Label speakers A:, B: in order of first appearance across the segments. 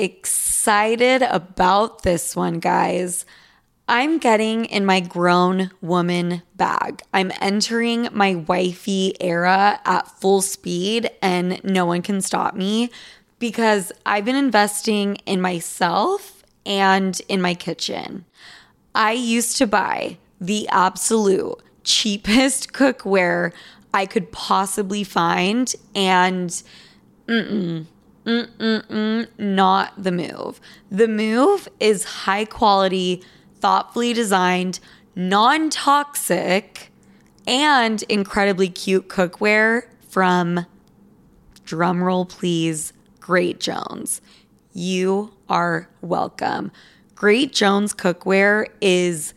A: excited about this one, guys. I'm getting in my grown woman bag. I'm entering my wifey era at full speed, and no one can stop me because I've been investing in myself and in my kitchen. I used to buy the absolute cheapest cookware I could possibly find, and mm-mm, mm-mm, not the move. The move is high quality, thoughtfully designed, non toxic, and incredibly cute cookware from, drumroll please, Great Jones. You are welcome. Great Jones cookware is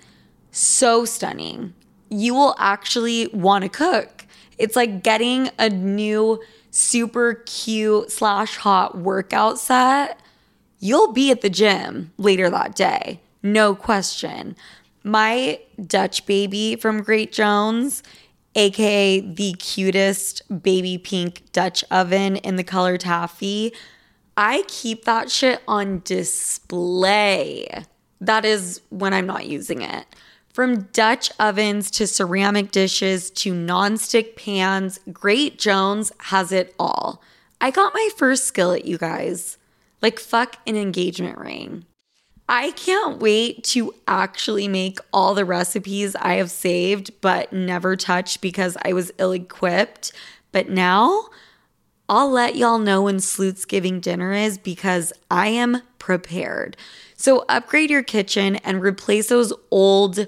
A: so stunning. You will actually want to cook. It's like getting a new super cute slash hot workout set. You'll be at the gym later that day, no question. My Dutch baby from Great Jones, aka the cutest baby pink Dutch oven in the color taffy, I keep that shit on display. That is when I'm not using it. From Dutch ovens to ceramic dishes to nonstick pans, Great Jones has it all. I got my first skillet, you guys. Like, fuck an engagement ring. I can't wait to actually make all the recipes I have saved but never touched because I was ill equipped. But now I'll let y'all know when Sleuth's Giving dinner is because I am prepared. So upgrade your kitchen and replace those old,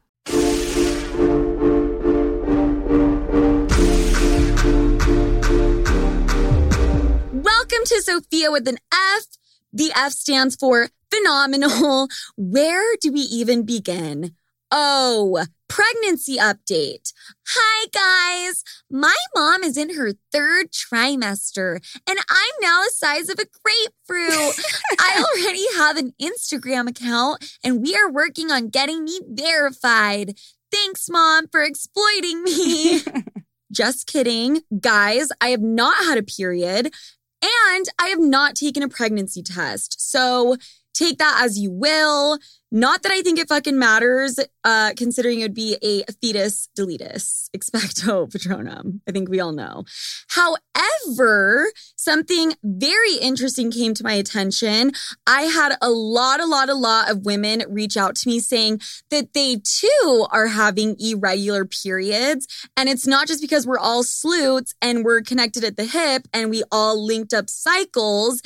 B: To Sophia with an F. The F stands for phenomenal. Where do we even begin? Oh, pregnancy update. Hi, guys. My mom is in her third trimester, and I'm now the size of a grapefruit. I already have an Instagram account, and we are working on getting me verified. Thanks, mom, for exploiting me. Just kidding. Guys, I have not had a period. And I have not taken a pregnancy test. So take that as you will. Not that I think it fucking matters, uh, considering it would be a fetus deletus, expecto patronum. I think we all know. However, something very interesting came to my attention. I had a lot, a lot, a lot of women reach out to me saying that they too are having irregular periods. And it's not just because we're all sleuths and we're connected at the hip and we all linked up cycles.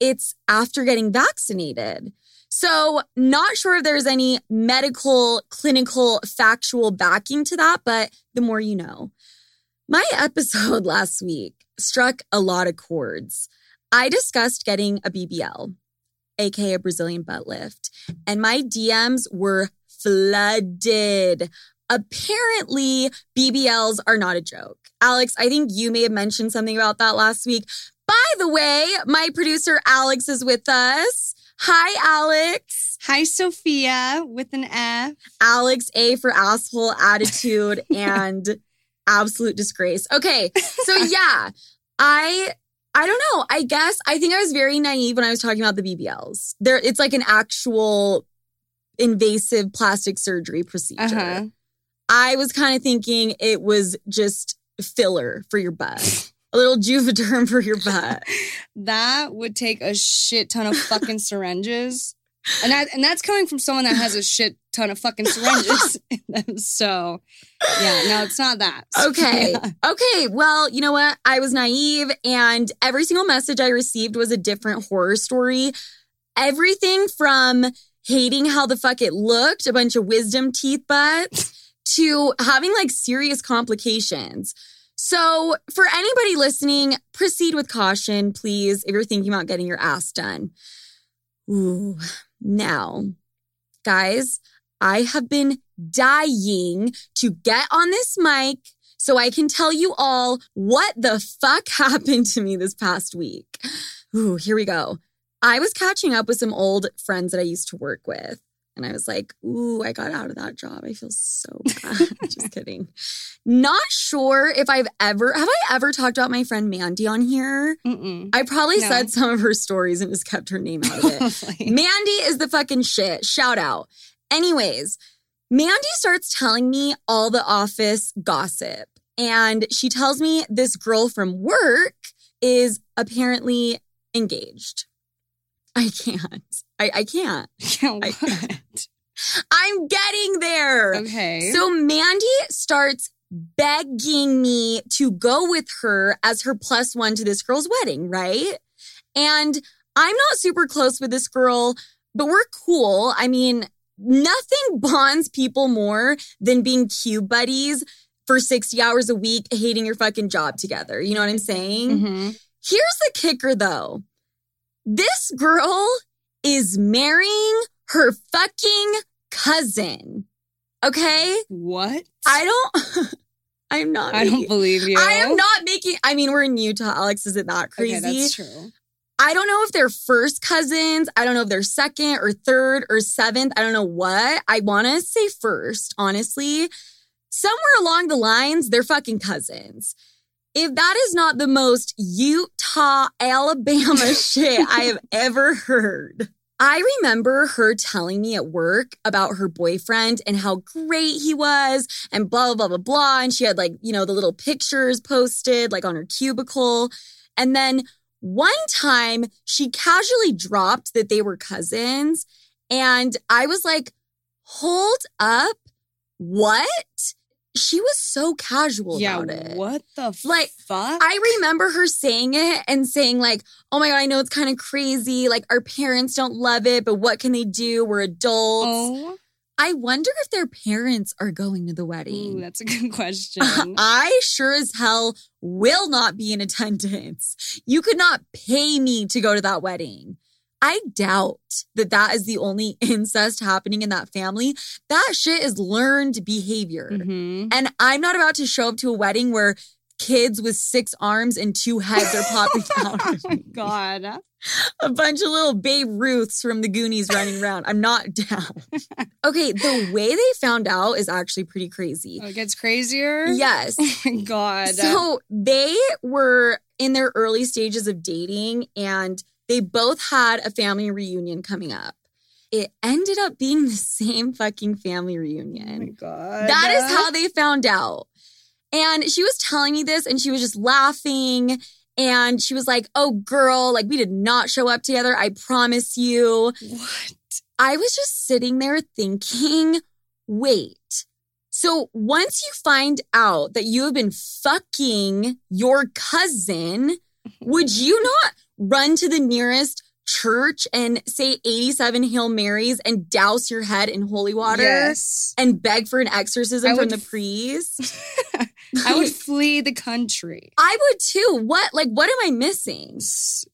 B: It's after getting vaccinated. So, not sure if there's any medical, clinical, factual backing to that, but the more you know. My episode last week struck a lot of chords. I discussed getting a BBL, aka a Brazilian butt lift, and my DMs were flooded. Apparently, BBLs are not a joke. Alex, I think you may have mentioned something about that last week. By the way, my producer Alex is with us. Hi, Alex.
C: Hi, Sophia with an F.
B: Alex A for asshole attitude and absolute disgrace. Okay, so yeah, I I don't know. I guess I think I was very naive when I was talking about the BBLs. There, it's like an actual invasive plastic surgery procedure. Uh-huh. I was kind of thinking it was just filler for your butt a little Juvederm for your butt.
C: that would take a shit ton of fucking syringes. And that and that's coming from someone that has a shit ton of fucking syringes in them. So yeah, no, it's not that.
B: Okay. Yeah. Okay. Well, you know what? I was naive and every single message I received was a different horror story. Everything from hating how the fuck it looked, a bunch of wisdom teeth butts, to having like serious complications. So, for anybody listening, proceed with caution, please, if you're thinking about getting your ass done. Ooh, now, guys, I have been dying to get on this mic so I can tell you all what the fuck happened to me this past week. Ooh, here we go. I was catching up with some old friends that I used to work with. And I was like, ooh, I got out of that job. I feel so bad. Just kidding. Not sure if I've ever, have I ever talked about my friend Mandy on here?
C: Mm-mm.
B: I probably
C: No.
B: said some of her stories and just kept her name out of it. Mandy is the fucking shit. Shout out. Anyways, Mandy starts telling me all the office gossip. And she tells me this girl from work is apparently engaged. I can't. I, I can't.
C: yeah,
B: I-
C: what?
B: I'm getting there.
C: okay.
B: So Mandy starts begging me to go with her as her plus one to this girl's wedding, right? And I'm not super close with this girl, but we're cool. I mean, nothing bonds people more than being cube buddies for 60 hours a week, hating your fucking job together. You know what I'm saying?
C: Mhm.
B: Here's the kicker though. This girl is marrying her fucking cousin. Okay?
C: What?
B: I don't I'm not
C: I don't believe you.
B: I am not making I mean we're in Utah, Alex, is it that crazy?
C: Okay, that's true.
B: I don't know if they're first cousins. I don't know if they're second or third or seventh. I don't know what. I want to say first, honestly. Somewhere along the lines, they're fucking cousins. If that is not the most Utah, Alabama shit I have ever heard. I remember her telling me at work about her boyfriend and how great he was and blah, blah, blah, blah. And she had like, you know, the little pictures posted like on her cubicle. And then one time she casually dropped that they were cousins. And I was like, hold up. What? She was so casual
C: Yeah,
B: about it.
C: what the
B: Like,
C: fuck?
B: I remember her saying it and saying, like, oh my God, I know it's kind of crazy. Like, our parents don't love it, but what can they do? We're adults.
C: oh,
B: I wonder if their parents are going to the wedding.
C: ooh, that's a good question.
B: I sure as hell will not be in attendance. You could not pay me to go to that wedding. I doubt that that is the only incest happening in that family. That shit is learned behavior.
C: Mhm.
B: And I'm not about to show up to a wedding where kids with six arms and two heads are popping out.
C: oh my god.
B: A bunch of little Babe Ruths from the Goonies running around. I'm not down. Okay, the way they found out is actually pretty crazy.
C: Oh, it gets crazier.
B: Yes.
C: Oh my god.
B: So they were in their early stages of dating and they both had a family reunion coming up. It ended up being the same fucking family
C: oh my
B: reunion.
C: god.
B: That is how they found out. And she was telling me this and she was just laughing. And she was like, Oh, girl, like we did not show up together. I promise you.
C: What?
B: I was just sitting there thinking, wait. So once you find out that you have been fucking your cousin, would you not run to the nearest church and say 87 Hail Marys and douse your head in holy water
C: Yes.
B: and beg for an exorcism
C: I
B: from the priest?
C: I would flee the country.
B: I would too. What like what am I missing?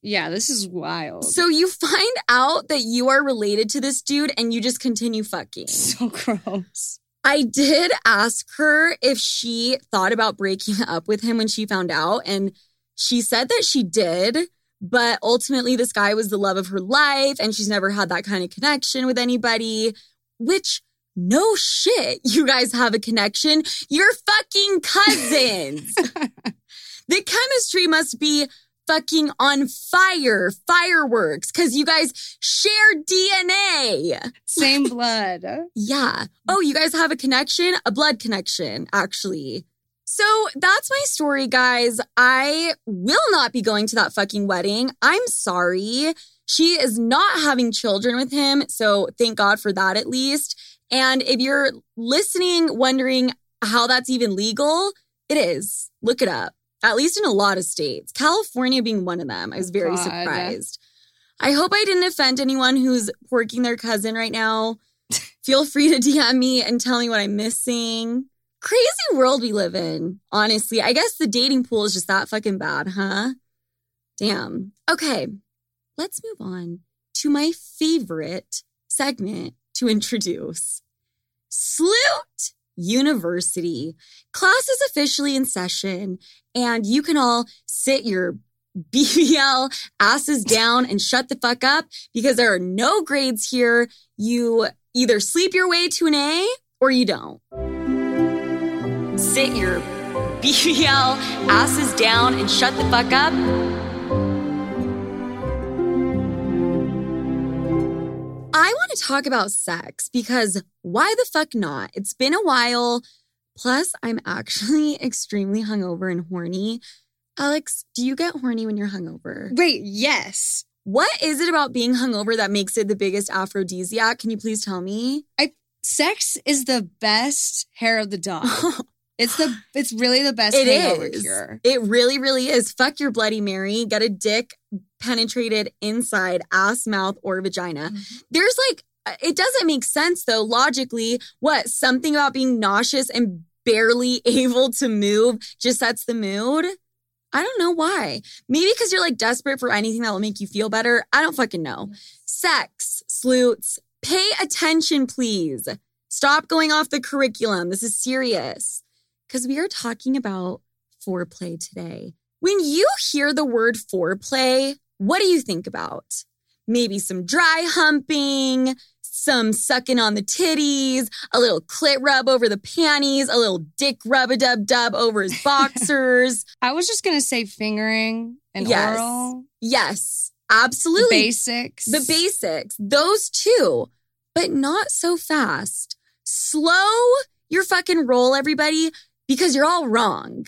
C: Yeah, this is wild.
B: So you find out that you are related to this dude and you just continue fucking.
C: so gross.
B: I did ask her if she thought about breaking up with him when she found out, and she said that she did. But ultimately, this guy was the love of her life, and she's never had that kind of connection with anybody, which no shit, you guys have a connection. You're fucking cousins. the chemistry must be fucking on fire, fireworks, because you guys share DNA.
C: Same blood.
B: Yeah. Oh, you guys have a connection? A blood connection, actually. So that's my story, guys. I will not be going to that fucking wedding. I'm sorry. She is not having children with him. So thank God for that, at least. And if you're listening, wondering how that's even legal, it is. Look it up. At least in a lot of states, California being one of them. I was very
C: God.
B: surprised. I hope I didn't offend anyone who's working their cousin right now. Feel free to DM me and tell me what I'm missing. Crazy world we live in, honestly. I guess the dating pool is just that fucking bad, huh? Damn. Okay, let's move on to my favorite segment to introduce. Sloot University. Class is officially in session, and you can all sit your BBL asses down and shut the fuck up because there are no grades here. You either sleep your way to an A or you don't. Sit your BBL asses down and shut the fuck up. I want to talk about sex because why the fuck not? It's been a while. Plus, I'm actually extremely hungover and horny. Alex, do you get horny when you're hungover?
C: Wait, yes.
B: What is it about being hungover that makes it the biggest aphrodisiac? Can you please tell me?
C: I Sex is the best hair of the dog. It's the it's really the best
B: It
C: hangover
B: is.
C: cure.
B: It really, really is. Fuck your Bloody Mary. Get a dick penetrated inside ass, mouth, or vagina. There's like, uh, it doesn't make sense though, logically. What? Something about being nauseous and barely able to move just sets the mood? I don't know why. Maybe because you're like desperate for anything that will make you feel better. I don't fucking know. Sex, sleuths, pay attention, please. Stop going off the curriculum. This is serious. Because we are talking about foreplay today. When you hear the word foreplay, what do you think about? Maybe some dry humping, some sucking on the titties, a little clit rub over the panties, a little dick rub a dub dub over his boxers.
C: I was just gonna say fingering and
B: Yes.
C: oral.
B: yes,
C: The
B: absolutely.
C: basics.
B: The basics, those two, but not so fast. Slow your fucking roll, everybody, because you're all wrong.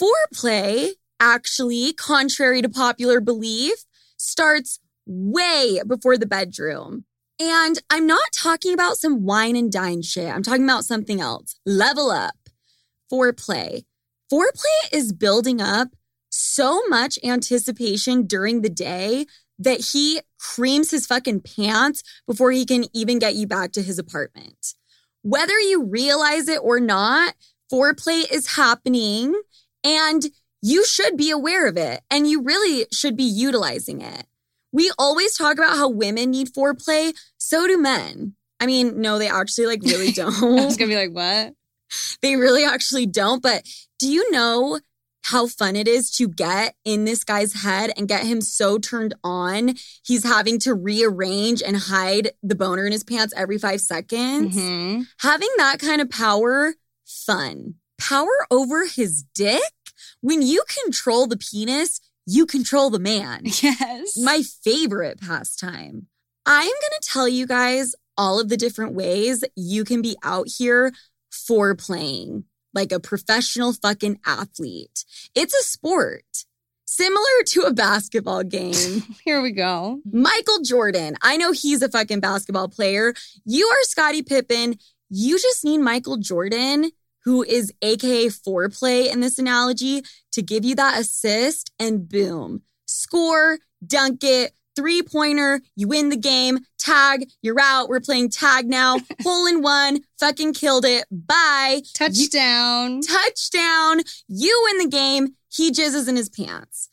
B: Foreplay, actually, contrary to popular belief, starts way before the bedroom. And I'm not talking about some wine and dine shit. I'm talking about something else. Level up. Foreplay. Foreplay is building up so much anticipation during the day that he creams his fucking pants before he can even get you back to his apartment. Whether you realize it or not, foreplay is happening and you should be aware of it and you really should be utilizing it. We always talk about how women need foreplay, so do men. I mean, no, they actually like really don't.
C: I was gonna be like, what?
B: They really actually don't. But do you know how fun it is to get in this guy's head and get him so turned on? He's having to rearrange and hide the boner in his pants every five seconds.
C: Mhm.
B: Having that kind of power, fun. Power over his dick? When you control the penis, you control the man
C: Yes.
B: my favorite pastime. I'm going to tell you guys all of the different ways you can be out here for playing like a professional fucking athlete. It's a sport. Similar to a basketball game.
C: Here we go.
B: Michael Jordan. I know he's a fucking basketball player. You are Scottie Pippen. You just need Michael Jordan, who is AKA foreplay in this analogy, to give you that assist and boom, score, dunk it, three pointer, you win the game, tag, you're out. We're playing tag now. Hole in one, fucking killed it. Bye.
C: Touchdown.
B: Touchdown. You win the game. He jizzes in his pants.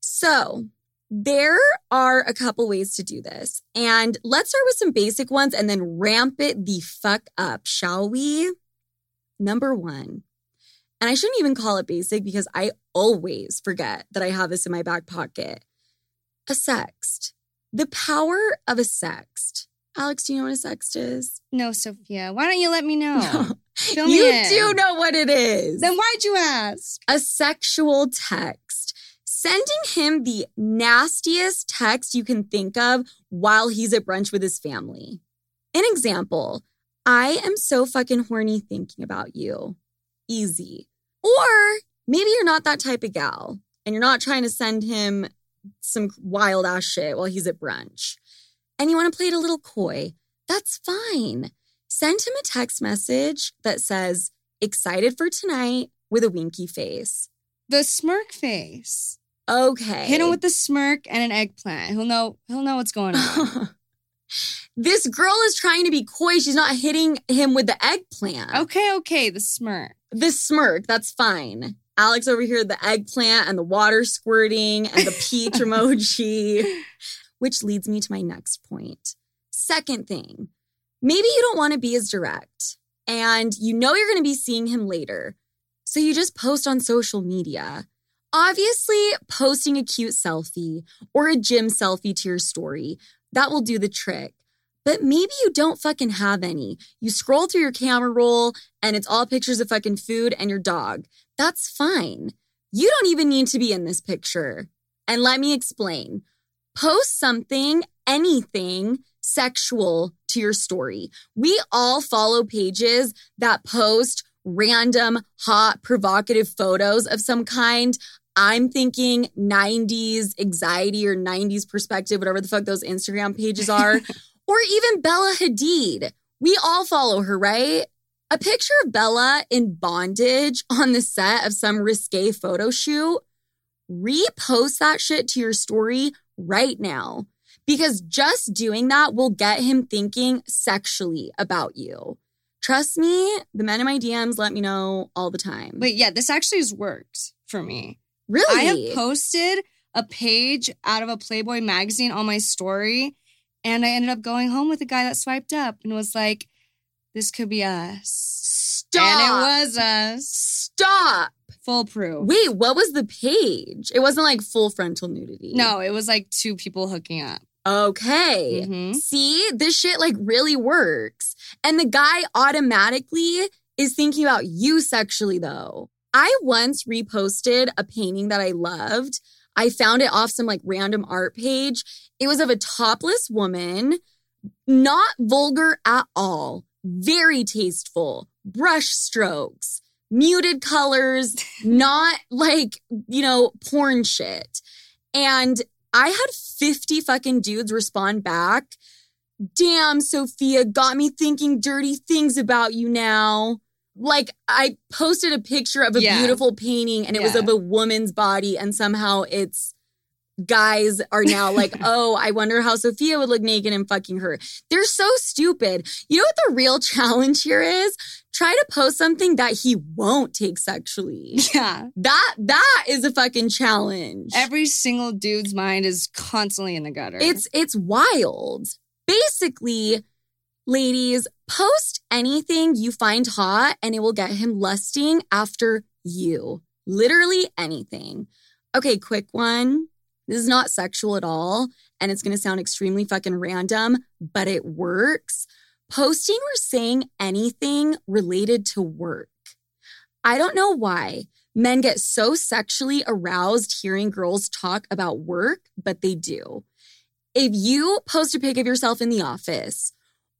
B: So there are a couple ways to do this. And let's start with some basic ones and then ramp it the fuck up, shall we? Number one. And I shouldn't even call it basic because I always forget that I have this in my back pocket. A sext. The power of a sext. Alex, do you know what a sext is?
C: No, Sophia. Why don't you let me know? Fill me
B: you do know what it is.
C: Then why'd you ask?
B: a sexual text, sending him the nastiest text you can think of while he's at brunch with his family. An example I am so fucking horny thinking about you. Easy. Or maybe you're not that type of gal and you're not trying to send him some wild ass shit while he's at brunch and you want to play it a little coy. That's fine. Send him a text message that says, excited for tonight with a winky face.
C: The smirk face.
B: Okay.
C: Hit him with the smirk and an eggplant. He'll know. He'll know what's going on.
B: this girl is trying to be coy. She's not hitting him with the eggplant.
C: okay, okay. The smirk.
B: The smirk, that's fine. Alex over here, the eggplant and the water squirting and the peach emoji, which leads me to my next point. Second thing, Maybe you don't want to be as direct and you know you're going to be seeing him later. So you just post on social media. Obviously, posting a cute selfie or a gym selfie to your story, that will do the trick. But maybe you don't fucking have any. You scroll through your camera roll and it's all pictures of fucking food and your dog. That's fine. You don't even need to be in this picture. And let me explain. Post something, anything sexual to your story. We all follow pages that post random, hot, provocative photos of some kind. I'm thinking 90s anxiety or 90s perspective, whatever the fuck those Instagram pages are, or even Bella Hadid. We all follow her, right? A picture of Bella in bondage on the set of some risque photo shoot, repost that shit to your story right now. Because just doing that will get him thinking sexually about you. Trust me, the men in my DMs let me know all the time.
C: But yeah, this actually has worked for me.
B: Really?
C: I have posted a page out of a Playboy magazine on my story, and I ended up going home with a guy that swiped up and was like, "This could be us,"
B: Stop.
C: and it was us.
B: Stop.
C: Full proof.
B: Wait, what was the page? It wasn't like full frontal nudity.
C: no, it was like two people hooking up.
B: Okay.
C: Mhm.
B: See, this shit like really works. And the guy automatically is thinking about you sexually though. I once reposted a painting that I loved. I found it off some like random art page. It was of a topless woman, not vulgar at all, very tasteful, brush strokes, muted colors, not like, you know, porn shit. And I had 50 fucking dudes respond back. Damn, Sophia got me thinking dirty things about you now. Like, I posted a picture of a
C: Yeah.
B: beautiful painting and it was of a woman's body, and somehow it's guys are now like, oh, I wonder how Sophia would look naked and fucking her. They're so stupid. You know what the real challenge here is? Try to post something that he won't take sexually.
C: Yeah.
B: That that is a fucking challenge.
C: Every single dude's mind is constantly in the gutter.
B: It's it's wild. Basically, ladies, post anything you find hot and it will get him lusting after you. Literally anything. Okay, quick one. This is not sexual at all and it's going to sound extremely fucking random, but it works. Posting or saying anything related to work. I don't know why men get so sexually aroused hearing girls talk about work, but they do. If you post a pic of yourself in the office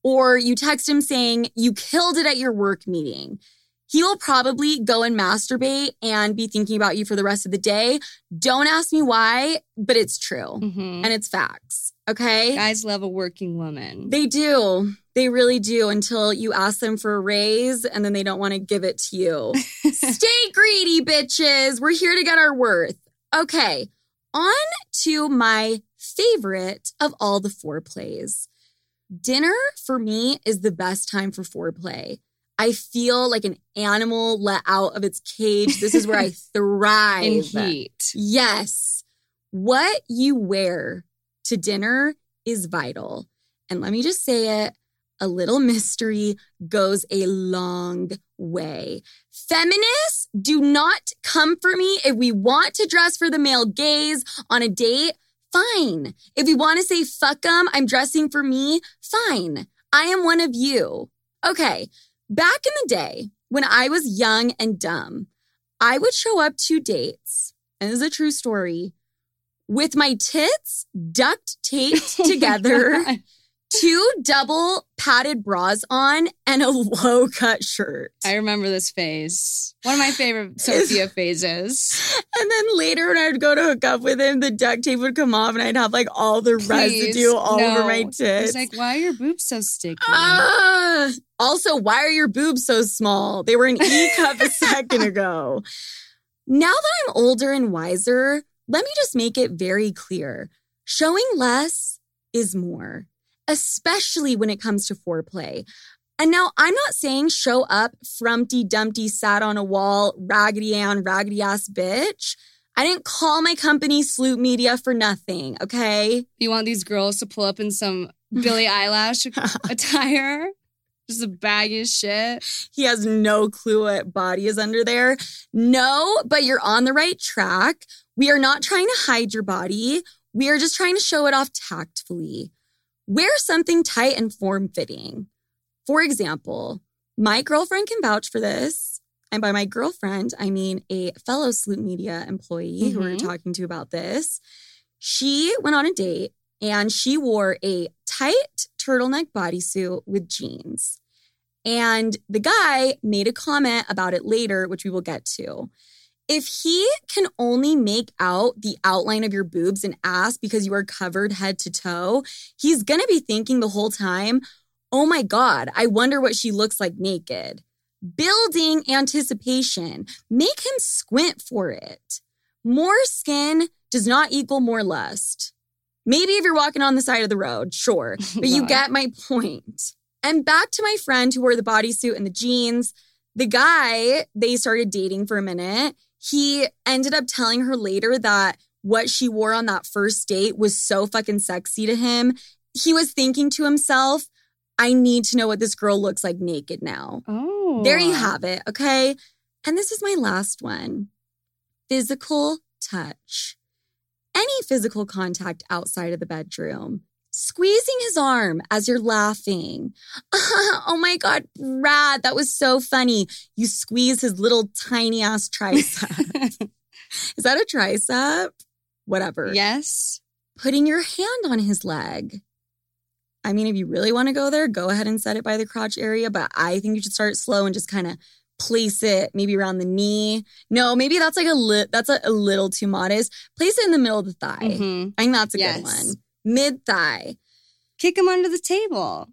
B: or you text him saying you killed it at your work meeting, he will probably go and masturbate and be thinking about you for the rest of the day. Don't ask me why, but it's true
C: Mhm.
B: and it's facts. Okay.
C: guys love a working woman.
B: They do. They really do until you ask them for a raise and then they don't want to give it to you. Stay greedy, bitches. We're here to get our worth. Okay, on to my favorite of all the foreplays. Dinner for me is the best time for foreplay. I feel like an animal let out of its cage. This is where I thrive.
C: in heat.
B: Yes. What you wear to dinner is vital. And let me just say it a little mystery goes a long way. Feminists, do not come for me. If we want to dress for the male gaze on a date, fine. If you want to say fuck them, I'm dressing for me, fine. I am one of you. Okay, back in the day when I was young and dumb, I would show up to dates, and this is a true story, with my tits duct taped together, two double padded bras on, and a low cut shirt.
C: I remember this phase. One of my favorite Sophia phases.
B: And then later, when I'd go to hook up with him, the duct tape would come off, and I'd have like all the
C: Please,
B: residue all over my tits.
C: He's like, why are your boobs so sticky?
B: Ah! also, why are your boobs so small? They were an E cup a second ago. Now that I'm older and wiser, let me just make it very clear showing less is more, especially when it comes to foreplay. And now I'm not saying show up frumpty dumpty sat on a wall, raggedy Ann, raggedy ass bitch. I didn't call my company Sloot Media for nothing, okay?
C: you want these girls to pull up in some Billie Eilish attire. Just a baggy as shit.
B: He has no clue what body is under there. No, but you're on the right track. We are not trying to hide your body. We are just trying to show it off tactfully. Wear something tight and form fitting. For example, my girlfriend can vouch for this. And by my girlfriend, I mean a fellow Sloot Media employee who we're
C: Mhm.
B: talking to about this. She went on a date and she wore a tight turtleneck bodysuit with jeans. And the guy made a comment about it later, which we will get to. If he can only make out the outline of your boobs and ass because you are covered head to toe, he's gonna be thinking the whole time, oh my God, I wonder what she looks like naked. Building anticipation, make him squint for it. More skin does not equal more lust. Maybe if you're walking on the side of the road, sure, but you get my point. And back to my friend who wore the bodysuit and the jeans. The guy they started dating for a minute, he ended up telling her later that what she wore on that first date was so fucking sexy to him. He was thinking to himself, I need to know what this girl looks like naked now.
C: Oh.
B: There you have it. Okay. And this is my last one physical touch. Any physical contact outside of the bedroom. Squeezing his arm as you're laughing. oh my God, Brad, that was so funny. You squeeze his little tiny ass tricep. is that a tricep? Whatever.
C: yes.
B: Putting your hand on his leg. I mean, if you really want to go there, go ahead and set it by the crotch area, but I think you should start slow and just kind of place it maybe around the knee. No, maybe that's like a li- that's a, a little too modest. Place it in the middle of the thigh.
C: Mhm.
B: I think that's a
C: Yes.
B: good one. Mid thigh.
C: Kick him under the table.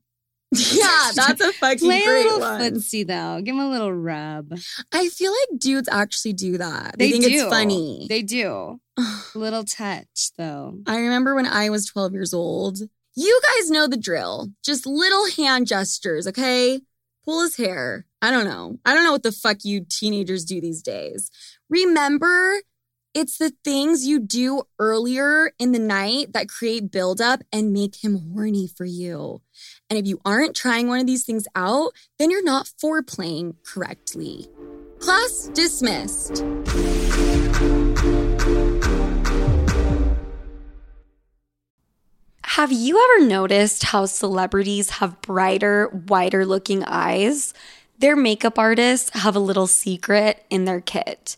B: yeah, that's a fucking
C: Play a little
B: one.
C: footsie though. Give him a little rub.
B: I feel like dudes actually do that. They,
C: They
B: think
C: do.
B: it's funny.
C: They do. little touch though.
B: I remember when I was 12 years old. You guys know the drill. Just little hand gestures, okay? Pull his hair. I don't know. I don't know what the fuck you teenagers do these days. Remember, it's the things you do earlier in the night that create buildup and make him horny for you. And if you aren't trying one of these things out, then you're not foreplaying correctly. Class dismissed. Have you ever noticed how celebrities have brighter, wider looking eyes? Their makeup artists have a little secret in their kit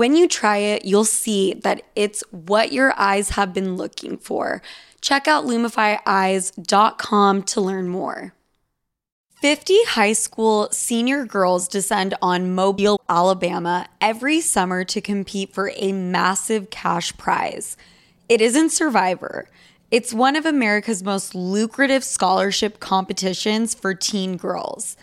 B: When you try it, you'll see that it's what your eyes have been looking for. Check out lumifyeyes.com to learn more. 50 high school senior girls descend on Mobile, Alabama every summer to compete for a massive cash prize. It isn't Survivor. It's one of America's most lucrative scholarship competitions for teen girls.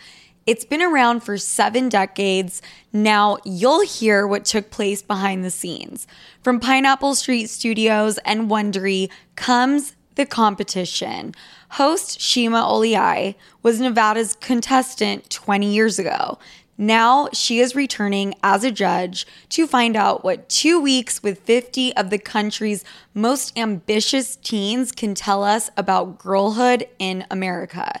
B: It's been around for seven decades. Now you'll hear what took place behind the scenes. From Pineapple Street Studios and Wondery comes the competition. Host Shima Oliai was Nevada's contestant 20 years ago. Now she is returning as a judge to find out what two weeks with 50 of the country's most ambitious teens can tell us about girlhood in America.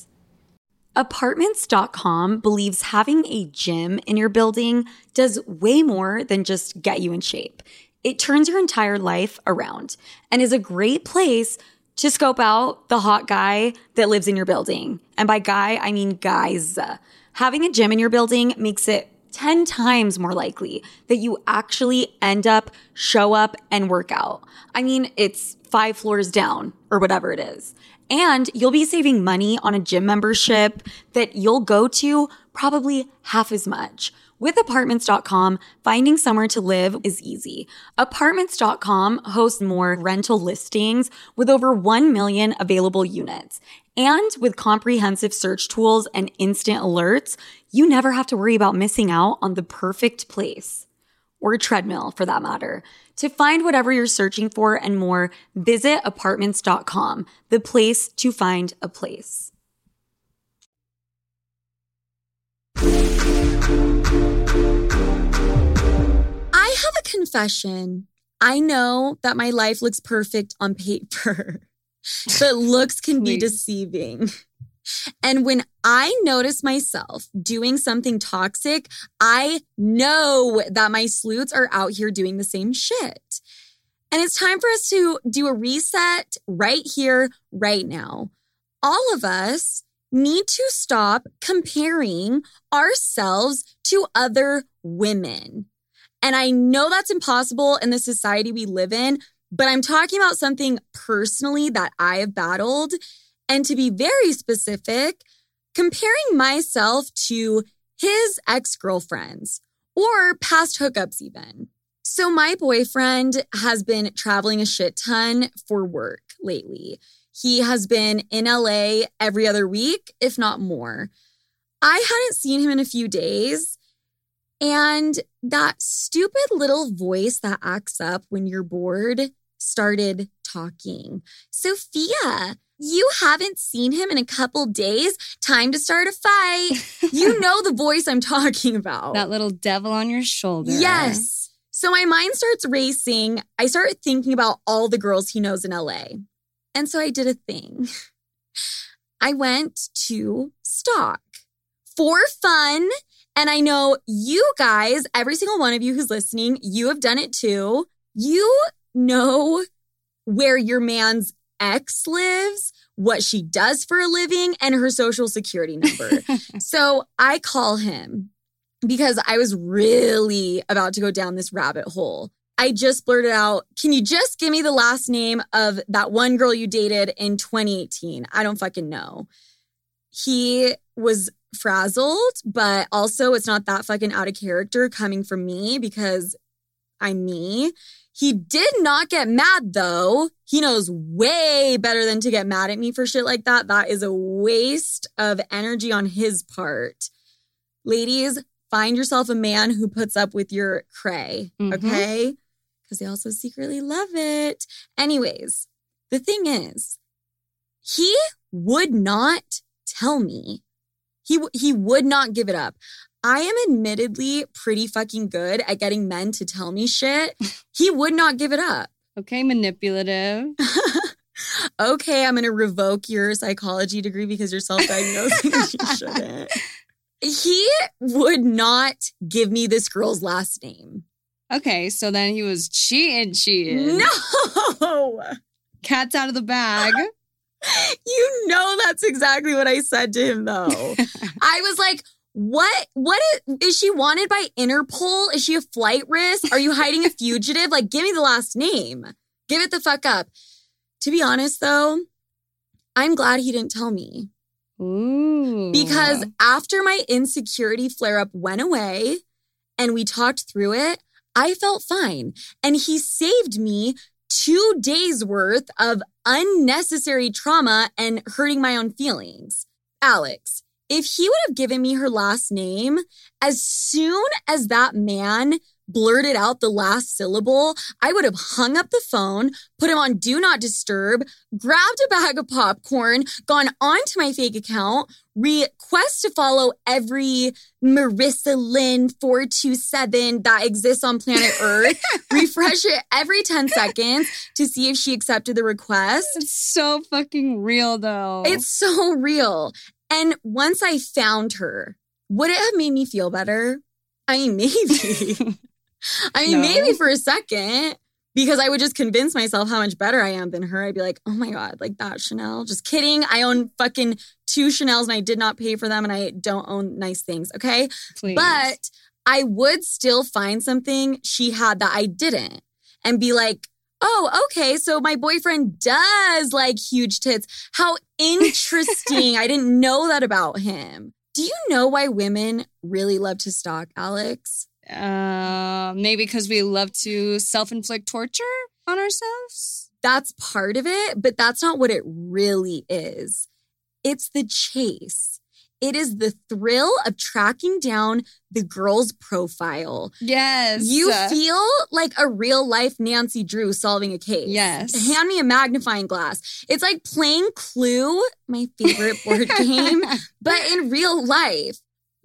A: Apartments.com believes having a gym in your building does way more than just get you in shape. It turns your entire life around and is a great place to scope out the hot guy that lives in your building. And by guy, I mean guys. Having a gym in your building makes it 10 times more likely that you actually end up, show up, and work out. I mean, it's five floors down or whatever it is. And you'll be saving money on a gym membership that you'll go to probably half as much. With apartments.com, finding somewhere to live is easy. Apartments.com hosts more rental listings with over 1 million available units. And with comprehensive search tools and instant alerts, you never have to worry about missing out on the perfect place or treadmill for that matter. To find whatever you're searching for and more, visit apartments.com, the place to find a place.
B: I have a confession. I know that my life looks perfect on paper, but looks can be deceiving. And when I notice myself doing something toxic, I know that my sleuths are out here doing the same shit. And it's time for us to do a reset right here, right now. All of us need to stop comparing ourselves to other women. And I know that's impossible in the society we live in, but I'm talking about something personally that I have battled. And to be very specific, comparing myself to his ex girlfriends or past hookups, even. So, my boyfriend has been traveling a shit ton for work lately. He has been in LA every other week, if not more. I hadn't seen him in a few days. And that stupid little voice that acts up when you're bored started talking. Sophia, you haven't seen him in a couple days. Time to start a fight. you know the voice I'm talking about.
C: That little devil on your shoulder.
B: Yes. So my mind starts racing. I start thinking about all the girls he knows in LA. And so I did a thing. I went to Stock for fun. And I know you guys, every single one of you who's listening, you have done it too. You know where your man's ex lives, what she does for a living, and her social security number. so I call him because I was really about to go down this rabbit hole. I just blurted out, Can you just give me the last name of that one girl you dated in 2018? I don't fucking know. He was frazzled, but also it's not that fucking out of character coming from me because I'm me. He did not get mad though. He knows way better than to get mad at me for shit like that. That is a waste of energy on his part. Ladies, find yourself a man who puts up with your cray,
C: Mhm.
B: okay? Because they also secretly love it. Anyways, the thing is, he would not tell me. He w- he would not give it up. I am admittedly pretty fucking good at getting men to tell me shit. He would not give it up.
C: Okay, manipulative.
B: okay, I'm going to revoke your psychology degree because you're self-diagnosing. you shouldn't. He would not give me this girl's last name.
C: Okay, so then he was cheating, cheating.
B: No.
C: Cat's out of the bag.
B: You know that's exactly what I said to him though. I was like, what what is, is she wanted by Interpol? Is she a flight risk? Are you hiding a fugitive? Like give me the last name. Give it the fuck up. To be honest though, I'm glad he didn't tell me
C: Ooh.
B: because after my insecurity flare up went away and we talked through it, I felt fine. And he saved me two days worth of unnecessary trauma and hurting my own feelings. Alex, if he would have given me her last name, as soon as that man blurted out the last syllable, I would have hung up the phone, put him on do not disturb, grabbed a bag of popcorn, gone onto my fake account, request to follow every Marissa Lynn 427 that exists on planet Earth, refresh it every 10 seconds to see if she accepted the request.
C: It's so fucking real though.
B: It's so real. And once I found her, would it have made me feel better? I mean, maybe. I mean,
C: No.
B: maybe for a second, because I would just convince myself how much better I am than her. I'd be like, oh my God, like that Chanel. Just kidding. I own fucking two Chanels and I did not pay for them and I don't own nice things. Okay.
C: Please.
B: But I would still find something she had that I didn't and be like, oh, okay. So my boyfriend does like huge tits. How interesting. I didn't know that about him. Do you know why women really love to stalk, Alex?
C: uh, maybe because we love to self-inflict torture on ourselves.
B: That's part of it, but that's not what it really is. It's the chase. It is the thrill of tracking down the girl's profile.
C: Yes.
B: You feel like a real life Nancy Drew solving a case.
C: Yes.
B: Hand me a magnifying glass. It's like playing Clue, my favorite board game, but in real life.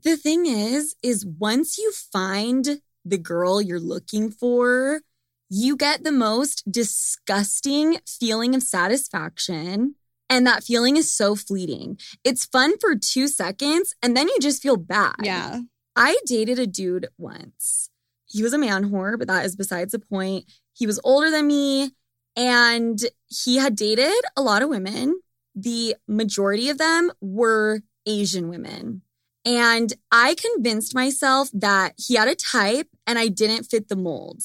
B: The thing is, is once you find the girl you're looking for, you get the most disgusting feeling of satisfaction. And that feeling is so fleeting. It's fun for two seconds and then you just feel bad.
C: yeah.
B: I dated a dude once. He was a man whore, but that is besides the point. He was older than me and he had dated a lot of women. The majority of them were Asian women. And I convinced myself that he had a type and I didn't fit the mold.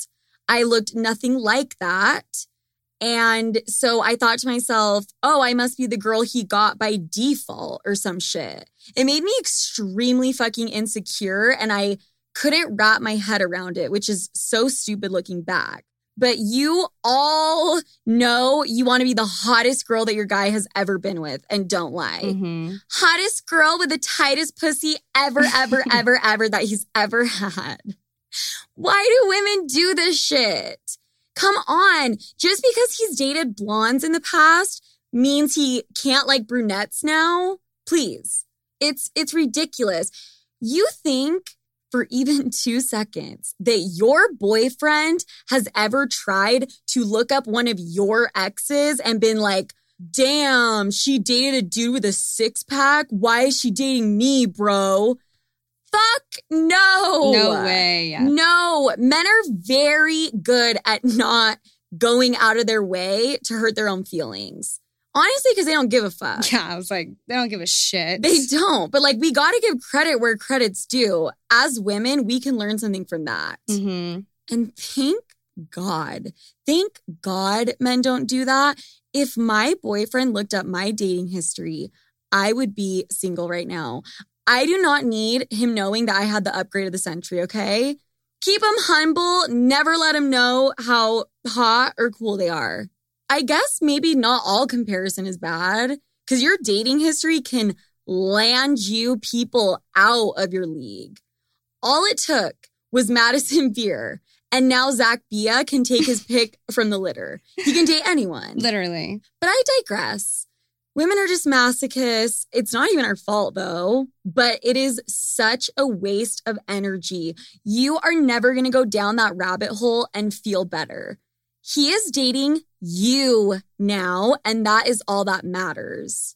B: I looked nothing like that. And so I thought to myself, oh, I must be the girl he got by default or some shit. It made me extremely fucking insecure and I couldn't wrap my head around it, which is so stupid looking back. But you all know you want to be the hottest girl that your guy has ever been with and don't lie.
C: Mhm.
B: Hottest girl with the tightest pussy ever, ever, ever, ever that he's ever had. Why do women do this shit? Come on. Just because he's dated blondes in the past means he can't like brunettes now? Please. It's it's ridiculous. You think for even 2 seconds that your boyfriend has ever tried to look up one of your exes and been like, "Damn, she dated a dude with a six-pack. Why is she dating me, bro?" Fuck no.
C: No way.
B: No, men are very good at not going out of their way to hurt their own feelings. Honestly, because they don't give a fuck.
C: Yeah, I was like, they don't give a shit.
B: They don't. But like, we got to give credit where credit's due. As women, we can learn something from that.
C: hmm
B: And thank God, thank God men don't do that. If my boyfriend looked up my dating history, I would be single right now. I do not need him knowing that I had the upgrade of the century, okay? Keep him humble, never let him know how hot or cool they are. I guess maybe not all comparison is bad because your dating history can land you people out of your league. All it took was Madison Beer, and now Zach Bia can take his pick from the litter. He can date anyone.
C: Literally.
B: But I digress. Women are just masochists. It's not even our fault though, but it is such a waste of energy. You are never going to go down that rabbit hole and feel better. He is dating you now, and that is all that matters.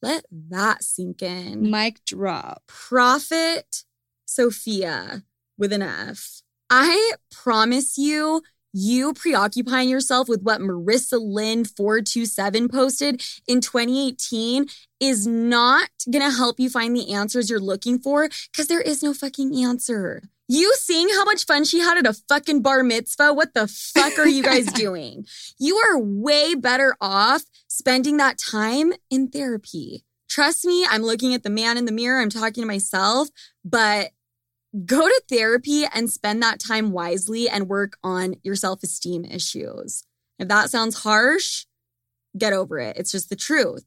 B: Let that sink in.
C: Mic drop.
B: Prophet Sofia with an F. I promise you, you preoccupying yourself with what Marissa Lynn 427 posted in 2018 is not going to help you find the answers you're looking for because there is no fucking answer. You seeing how much fun she had at a fucking bar mitzvah? What the fuck are you guys doing? You are way better off spending that time in therapy. Trust me, I'm looking at the man in the mirror, I'm talking to myself, but go to therapy and spend that time wisely and work on your self esteem issues. If that sounds harsh, get over it. It's just the truth.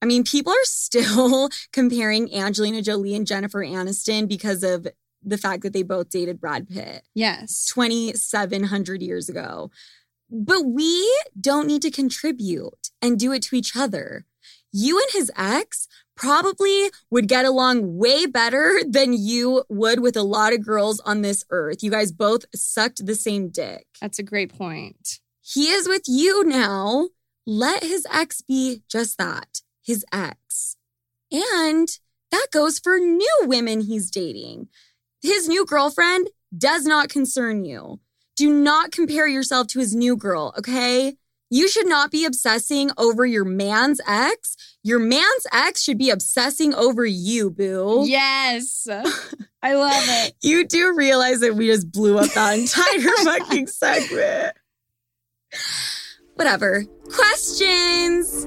B: I mean, people are still comparing Angelina Jolie and Jennifer Aniston because of
D: the fact that they both dated Brad Pitt
C: Yes.
D: 2,700 years ago. But we don't need to contribute and do it to each other. You and his ex probably would get along way better than you would with a lot of girls on this earth. You guys both sucked the same dick.
C: That's a great point.
D: He is with you now. Let his ex be just that his ex. And that goes for new women he's dating. His new girlfriend does not concern you. Do not compare yourself to his new girl, okay? You should not be obsessing over your man's ex. Your man's ex should be obsessing over you, boo.
C: Yes. I love it.
D: You do realize that we just blew up that entire fucking segment. Whatever. Questions?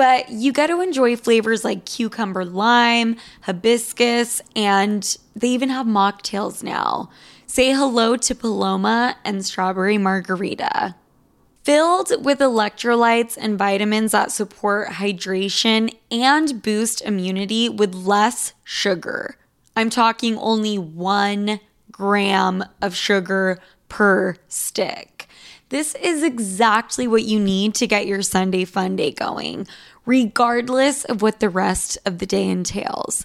B: but you get to enjoy flavors like cucumber lime, hibiscus, and they even have mocktails now. Say hello to Paloma and strawberry margarita. Filled with electrolytes and vitamins that support hydration and boost immunity with less sugar. I'm talking only one gram of sugar per stick. This is exactly what you need to get your Sunday fun day going, regardless of what the rest of the day entails.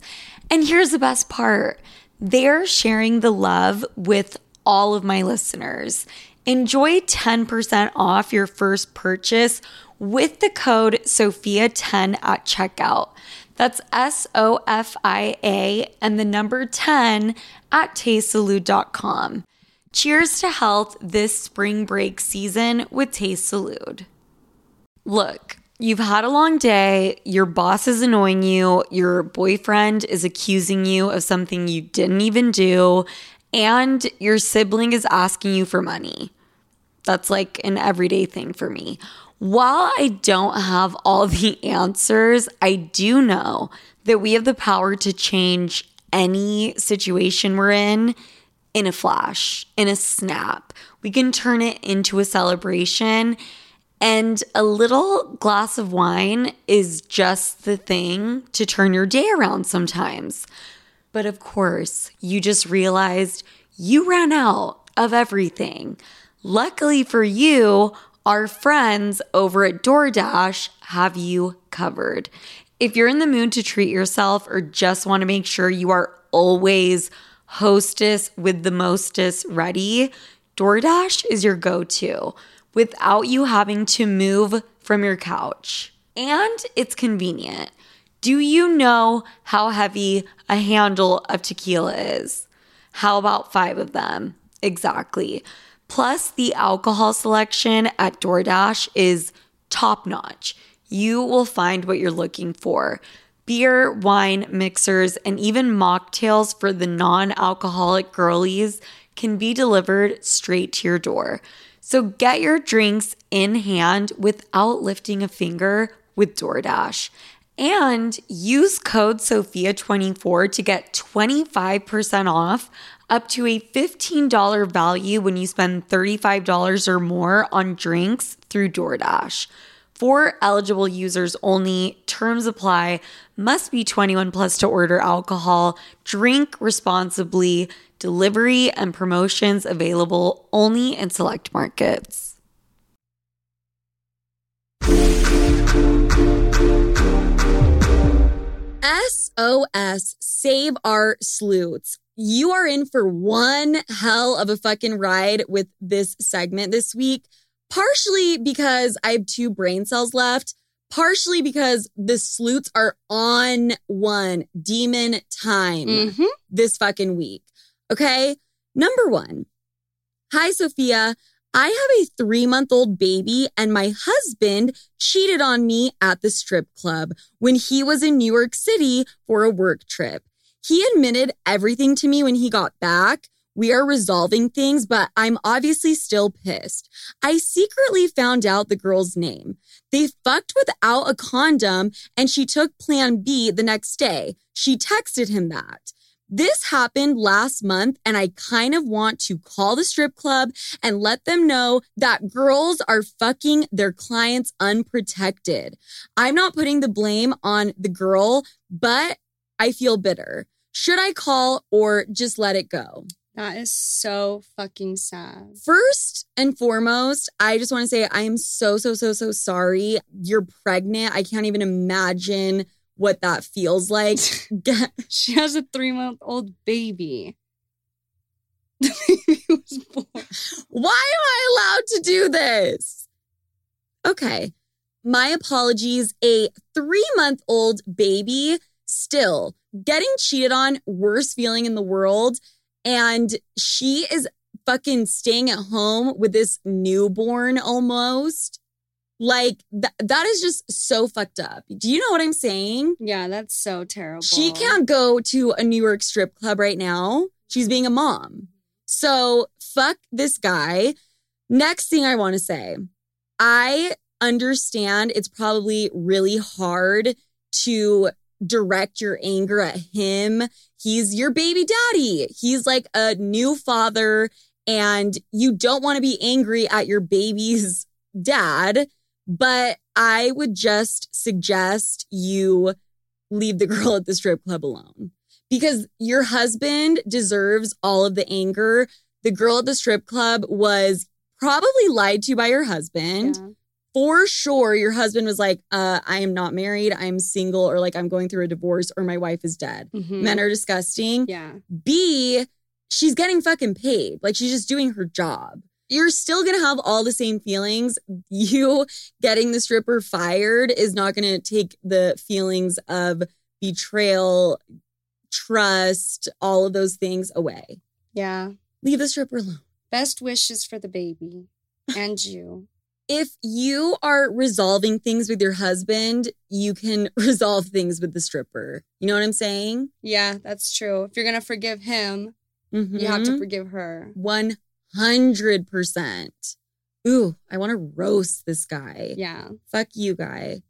B: And here's the best part they're sharing the love with all of my listeners. Enjoy 10% off your first purchase with the code SOFIA10 at checkout. That's S O F I A and the number 10 at tastesalud.com. Cheers to health this spring break season with Taste Salud. Look, you've had a long day, your boss is annoying you, your boyfriend is accusing you of something you didn't even do, and your sibling is asking you for money. That's like an everyday thing for me. While I don't have all the answers, I do know that we have the power to change any situation we're in in a flash, in a snap. We can turn it into a celebration. And a little glass of wine is just the thing to turn your day around sometimes. But of course, you just realized you ran out of everything. Luckily for you, our friends over at DoorDash have you covered. If you're in the mood to treat yourself or just want to make sure you are always hostess with the mostest ready, DoorDash is your go to without you having to move from your couch. And it's convenient. Do you know how heavy a handle of tequila is? How about five of them? Exactly. Plus, the alcohol selection at DoorDash is
A: top notch. You will find what you're looking for beer, wine, mixers, and even mocktails for the non alcoholic girlies can be delivered straight to your door. So get your drinks in hand without lifting a finger with DoorDash. And use code SOFIA24 to get 25% off up to a $15 value when you spend $35 or more on drinks through DoorDash. For eligible users only, terms apply, must be 21 plus to order alcohol, drink responsibly, delivery and promotions available only in select markets.
B: SOS, save our sleuths. You are in for one hell of a fucking ride with this segment this week, partially because I have two brain cells left, partially because the sleuths are on one demon time
C: Mhm.
B: this fucking week. Okay. Number one. Hi, Sofia. I have a three month old baby, and my husband cheated on me at the strip club when he was in New York City for a work trip. He admitted everything to me when he got back. We are resolving things, but I'm obviously still pissed. I secretly found out the girl's name. They fucked without a condom, and she took plan B the next day. She texted him that. This happened last month, and I kind of want to call the strip club and let them know that girls are fucking their clients unprotected. I'm not putting the blame on the girl, but I feel bitter. Should I call or just let it go?
C: That is so fucking sad.
B: First and foremost, I just want to say I am so, so, so, so sorry. You're pregnant. I can't even imagine what that feels like.
C: She has a three month old baby. The baby was born.
B: Why am I allowed to do this? Okay. My apologies. A three month old baby, still getting cheated on, worst feeling in the world. And she is fucking staying at home with this newborn almost. Like, th- that is just so fucked up. Do you know what I'm saying?
C: Yeah, that's so terrible.
B: She can't go to a New York strip club right now. She's being a mom. So fuck this guy. Next thing I want to say I understand it's probably really hard to direct your anger at him. He's your baby daddy, he's like a new father, and you don't want to be angry at your baby's dad. But I would just suggest you leave the girl at the strip club alone because your husband deserves all of the anger. The girl at the strip club was probably lied to by your husband.
C: Yeah.
B: For sure, your husband was like, uh, I am not married, I'm single, or like I'm going through a divorce, or my wife is dead.
C: Mhm.
B: Men are disgusting.
C: Yeah.
B: B, she's getting fucking paid. Like she's just doing her job. You're still gonna have all the same feelings. You getting the stripper fired is not gonna take the feelings of betrayal, trust, all of those things away.
C: Yeah.
B: Leave the stripper alone.
C: Best wishes for the baby and you.
B: If you are resolving things with your husband, you can resolve things with the stripper. You know what I'm saying?
C: Yeah, that's true. If you're gonna forgive him, you have to mm-hmm. forgive her.
B: 100%. Ooh, I want to roast this guy.
C: Yeah.
B: Fuck you, guy.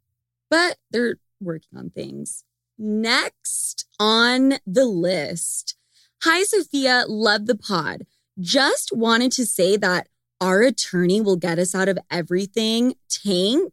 B: But they're working on things. Next on the list. Hi, Sofia. Love the pod. Just wanted to say that our attorney will get us out of everything. Tank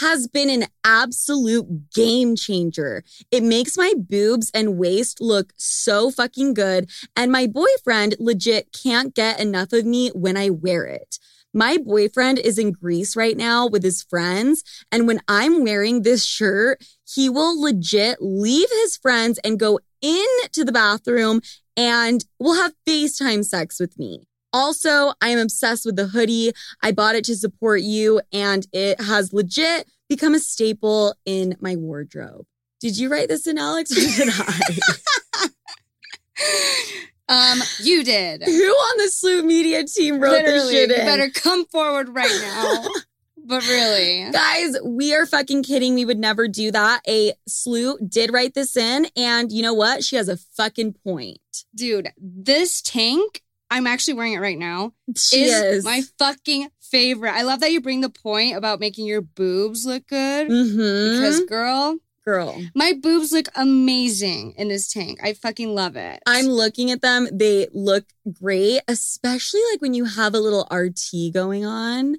B: has been an absolute game changer. It makes my boobs and waist look so fucking good. And my boyfriend legit can't get enough of me when I wear it. My boyfriend is in Greece right now with his friends. And when I'm wearing this shirt, he will legit leave his friends and go into the bathroom and will have FaceTime sex with me. Also, I am obsessed with the hoodie. I bought it to support you, and it has legit become a staple in my wardrobe. Did you write this in, Alex, or did I?
C: Um, you did.
B: Who on the Sloot Media team wrote this
C: Literally,
B: shit
C: you better come forward right now. but really.
B: Guys, we are fucking kidding. We would never do that. A slew did write this in, and you know what? She has a fucking point.
C: Dude, this tank, I'm actually wearing it right now,
B: She
C: is,
B: is.
C: my fucking favorite. I love that you bring the point about making your boobs look good.
B: mm-hmm.
C: Because, girl,
B: girl,
C: my boobs look amazing in this tank. I fucking love it.
B: I'm looking at them. They look great, especially like when you have a little RT going on.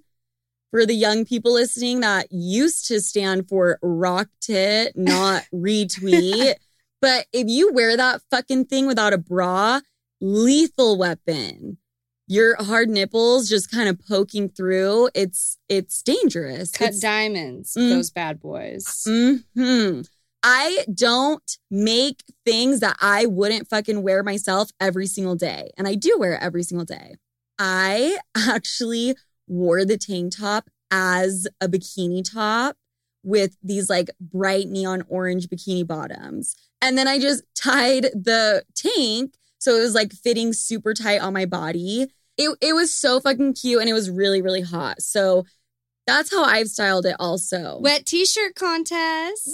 B: For the young people listening, that used to stand for rock tit, not retweet. but if you wear that fucking thing without a bra, lethal weapon. Your hard nipples just kind of poking through. It's it's dangerous.
C: cut
B: It's-
C: diamonds,
B: Mm.
C: those bad boys.
B: hmm I don't make things that I wouldn't fucking wear myself every single day. And I do wear it every single day. I actually wore the tank top as a bikini top with these like bright neon orange bikini bottoms. And then I just tied the tank so it was like fitting super tight on my body. It, it was so fucking cute and it was really, really hot. So that's how I've styled it also.
C: Wet t-shirt contest.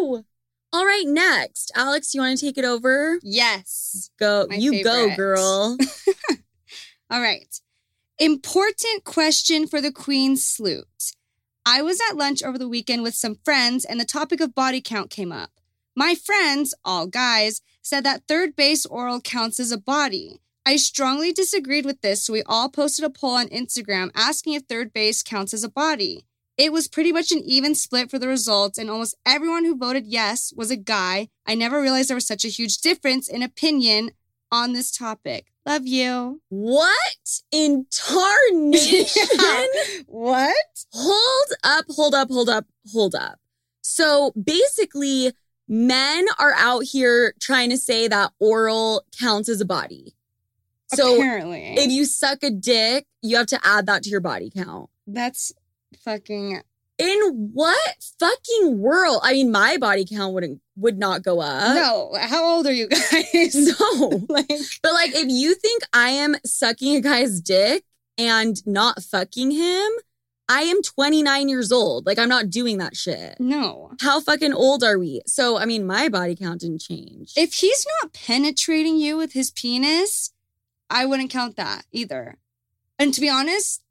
B: Woo! All right, next. Alex, you want to take it over?
C: Yes.
B: Go.
C: My
B: you go, girl.
C: All right. Important question for the Queen Sloot. I was at lunch over the weekend with some friends and the topic of body count came up. My friends, all guys, said that third base oral counts as a body. I strongly disagreed with this, so we all posted a poll on Instagram asking if third base counts as a body. It was pretty much an even split for the results, and almost everyone who voted yes was a guy. I never realized there was such a huge difference in opinion on this topic. Love you.
B: what in tarnation?
C: What?
B: hold up, hold up, hold up, hold up. So basically, men are out here trying to say that oral counts as a body. So
C: Apparently.
B: if you suck a dick, you have to add that to your body count.
C: That's fucking
B: In what fucking world? I mean, my body count wouldn't would not go up.
C: no. How old are you guys?
B: No.
C: like
B: But like if you think I am sucking a guy's dick and not fucking him, I am 29 years old. Like I'm not doing that shit.
C: no.
B: How fucking old are we? So I mean my body count didn't change.
C: If he's not penetrating you with his penis, I wouldn't count that either. And to be honest,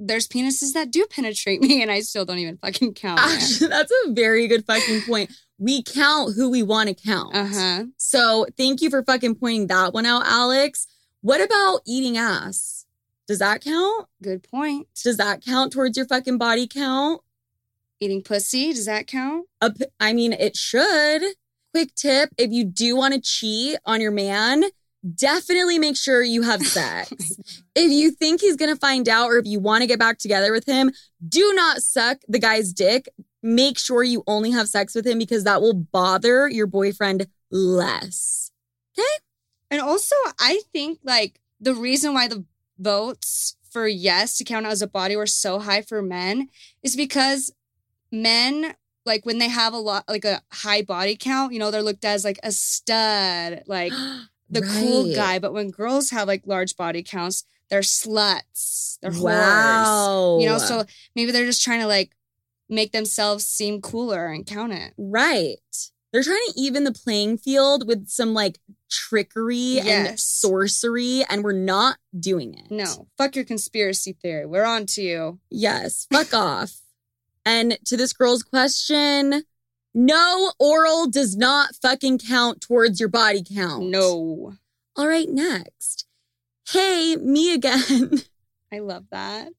C: there's penises that do penetrate me, and I still don't even fucking count.
B: Actually, that's a very good fucking point. We count who we want to count.
C: Uh huh.
B: So thank you for fucking pointing that one out, Alex. What about eating ass? Does that count?
C: Good point.
B: Does that count towards your fucking body count?
C: Eating pussy, does that count?
B: A I mean, it should. Quick tip if you do want to cheat on your man, definitely make sure you have sex. if you think he's going to find out or if you want to get back together with him, do not suck the guy's dick. Make sure you only have sex with him because that will bother your boyfriend less. Okay?
C: And also, I think like the reason why the votes for yes to count as a body were so high for men is because men, like when they have a lot, like a high body count, you know, they're looked at as like a stud, like the cool guy. But when girls have like large body counts, they're sluts, they're whores.
B: Wow.
C: You know, so maybe they're just trying to like make themselves seem cooler and count it.
B: Right. They're trying to even the playing field with some like trickery and sorcery, and we're not doing it.
C: No, fuck your conspiracy theory. We're on to you.
B: Yes, fuck off. And to this girl's question, no, oral does not fucking count towards your body count.
C: No.
B: All right, next. Hey, me again.
C: I love that.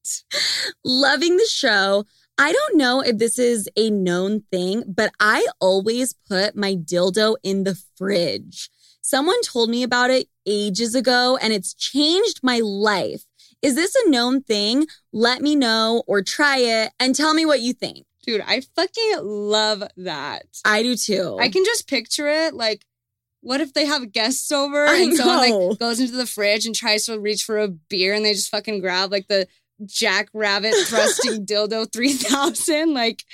B: Loving the show. I don't know if this is a known thing, but I always put my dildo in the fridge. Someone told me about it ages ago and it's changed my life. Is this a known thing? Let me know or try it and tell me what you think.
C: Dude, I fucking love that.
B: I do too.
C: I can just picture it like what if they have guests over
B: I
C: and someone
B: know.
C: like goes into the fridge and tries to reach for a beer and they just fucking grab like the jackrabbit thrusting dildo 3000 like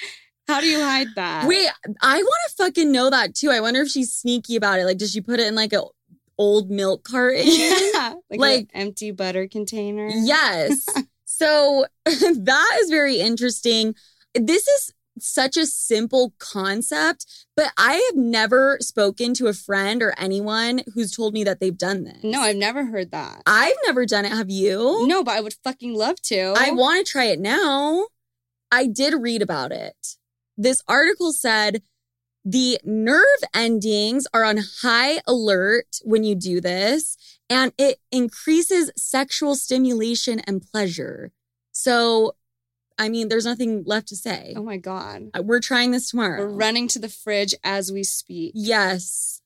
C: how do you hide that?
B: Wait, I want to fucking know that too. I wonder if she's sneaky about it. Like, does she put it in like a old milk carton?
C: Yeah, like,
B: Like-
C: an empty butter container.
B: Yes. So that is very interesting. This is such a simple concept, but I have never spoken to a friend or anyone who's told me that they've done this.
C: No, I've never heard that.
B: I've never done it. Have you?
C: No, but I would fucking love to.
B: I want to try it now. I did read about it. This article said the nerve endings are on high alert when you do this, and it increases sexual stimulation and pleasure. So, I mean, there's nothing left to say.
C: Oh my god.
B: Uh, We're trying this tomorrow.
C: We're running to the fridge as we speak.
B: Yes.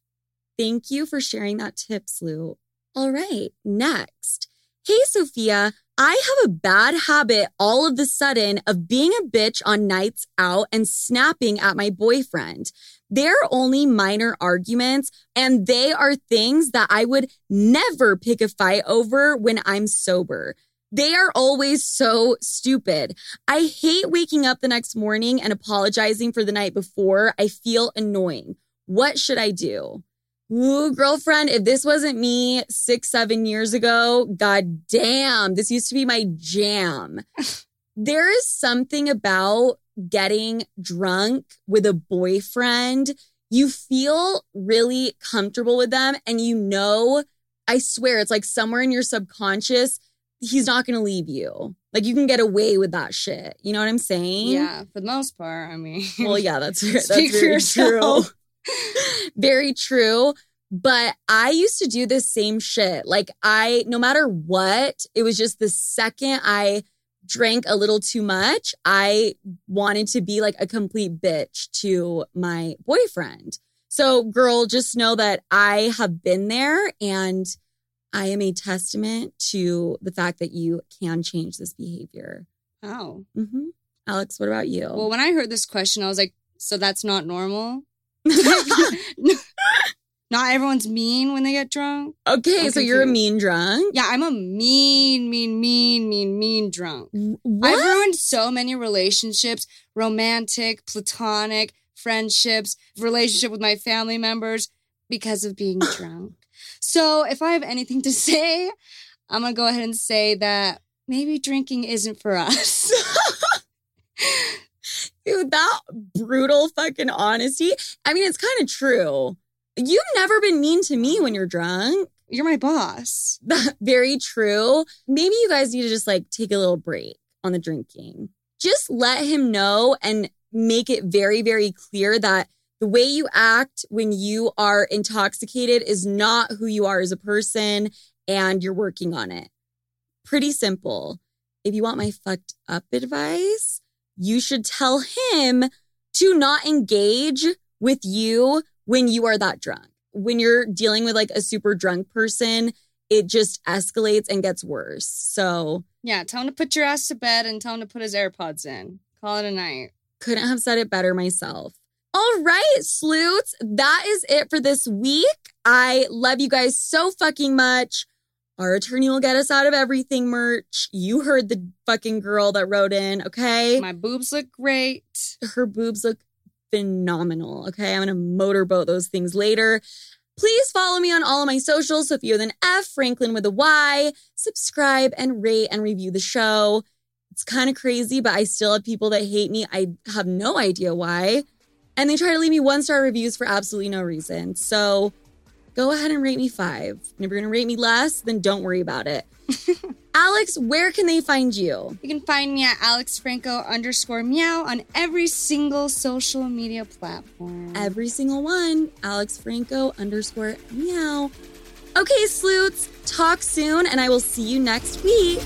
B: Thank you for sharing that tip, Slew. All right, next. Hey, Sofia, I have a bad habit all of the sudden of being a bitch on nights out and snapping at my boyfriend. They're only minor arguments, and they are things that I would never pick a fight over when I'm sober. They are always so stupid. I hate waking up the next morning and apologizing for the night before. I feel annoying. What should I do? Ooh, girlfriend, if this wasn't me six, seven years ago, god damn, this used to be my jam. there is something about getting drunk with a boyfriend. You feel really comfortable with them, and you know, I swear, it's like somewhere in your subconscious, he's not gonna leave you. Like you can get away with that shit. You know what I'm saying?
C: Yeah, for the most part. I mean,
B: Well, yeah, that's, that's very true. very true. But I used to do this same shit. Like I, no matter what, it was just the second I drank a little too much, I wanted to be like a complete bitch to my boyfriend. So, girl, just know that I have been there and I am a testament to the fact that you can change this behavior.
C: oh.
B: hmm Alex, what about you?
C: Well, when I heard this question, I was like, so that's not normal? not everyone's mean when they get drunk?
B: okay,
C: I'm
B: so you're a mean drunk.
C: Yeah, I'm a mean, mean, mean, mean, mean drunk.
B: What?
C: I've ruined so many relationships romantic, platonic, friendships, relationship with my family members because of being drunk. So if I have anything to say, I'm going to go ahead and say that maybe drinking isn't for us.
B: Dude, that brutal fucking honesty. I mean, it's kind of true. You've never been mean to me when you're drunk.
C: You're my boss.
B: Very true. Maybe you guys need to just like take a little break on the drinking. Just let him know and make it very, very clear that the way you act when you are intoxicated is not who you are as a person and you're working on it. Pretty simple. If you want my fucked up advice, you should tell him to not engage with you when you are that drunk. When you're dealing with like a super drunk person, it just escalates and gets worse. So,
C: Yeah, tell him to put your ass to bed and tell him to put his AirPods in. Call it a night.
B: couldn't have said it better myself. All right, sleuths, that is it for this week. I love you guys so fucking much. Our attorney will get us out of everything merch. You heard the fucking girl that wrote in, okay?
C: My boobs look great.
B: her boobs look phenomenal. Okay. I'm to motorboat those things later. Please follow me on all of my socials. Sofia with an F, Franklyn with a Y. Subscribe and rate and review the show. It's kind of crazy, but I still have people that hate me. I have no idea why. And they try to leave me one star reviews for absolutely no reason. So go ahead and rate me five. And if you're going to rate me less, then don't worry about it. Alex, where can they find you?
C: You can find me at Alex Franco underscore meow on every single social media platform.
B: Every single one. Alex Franco underscore meow. Okay, sleuths, talk soon, and I will see you next week.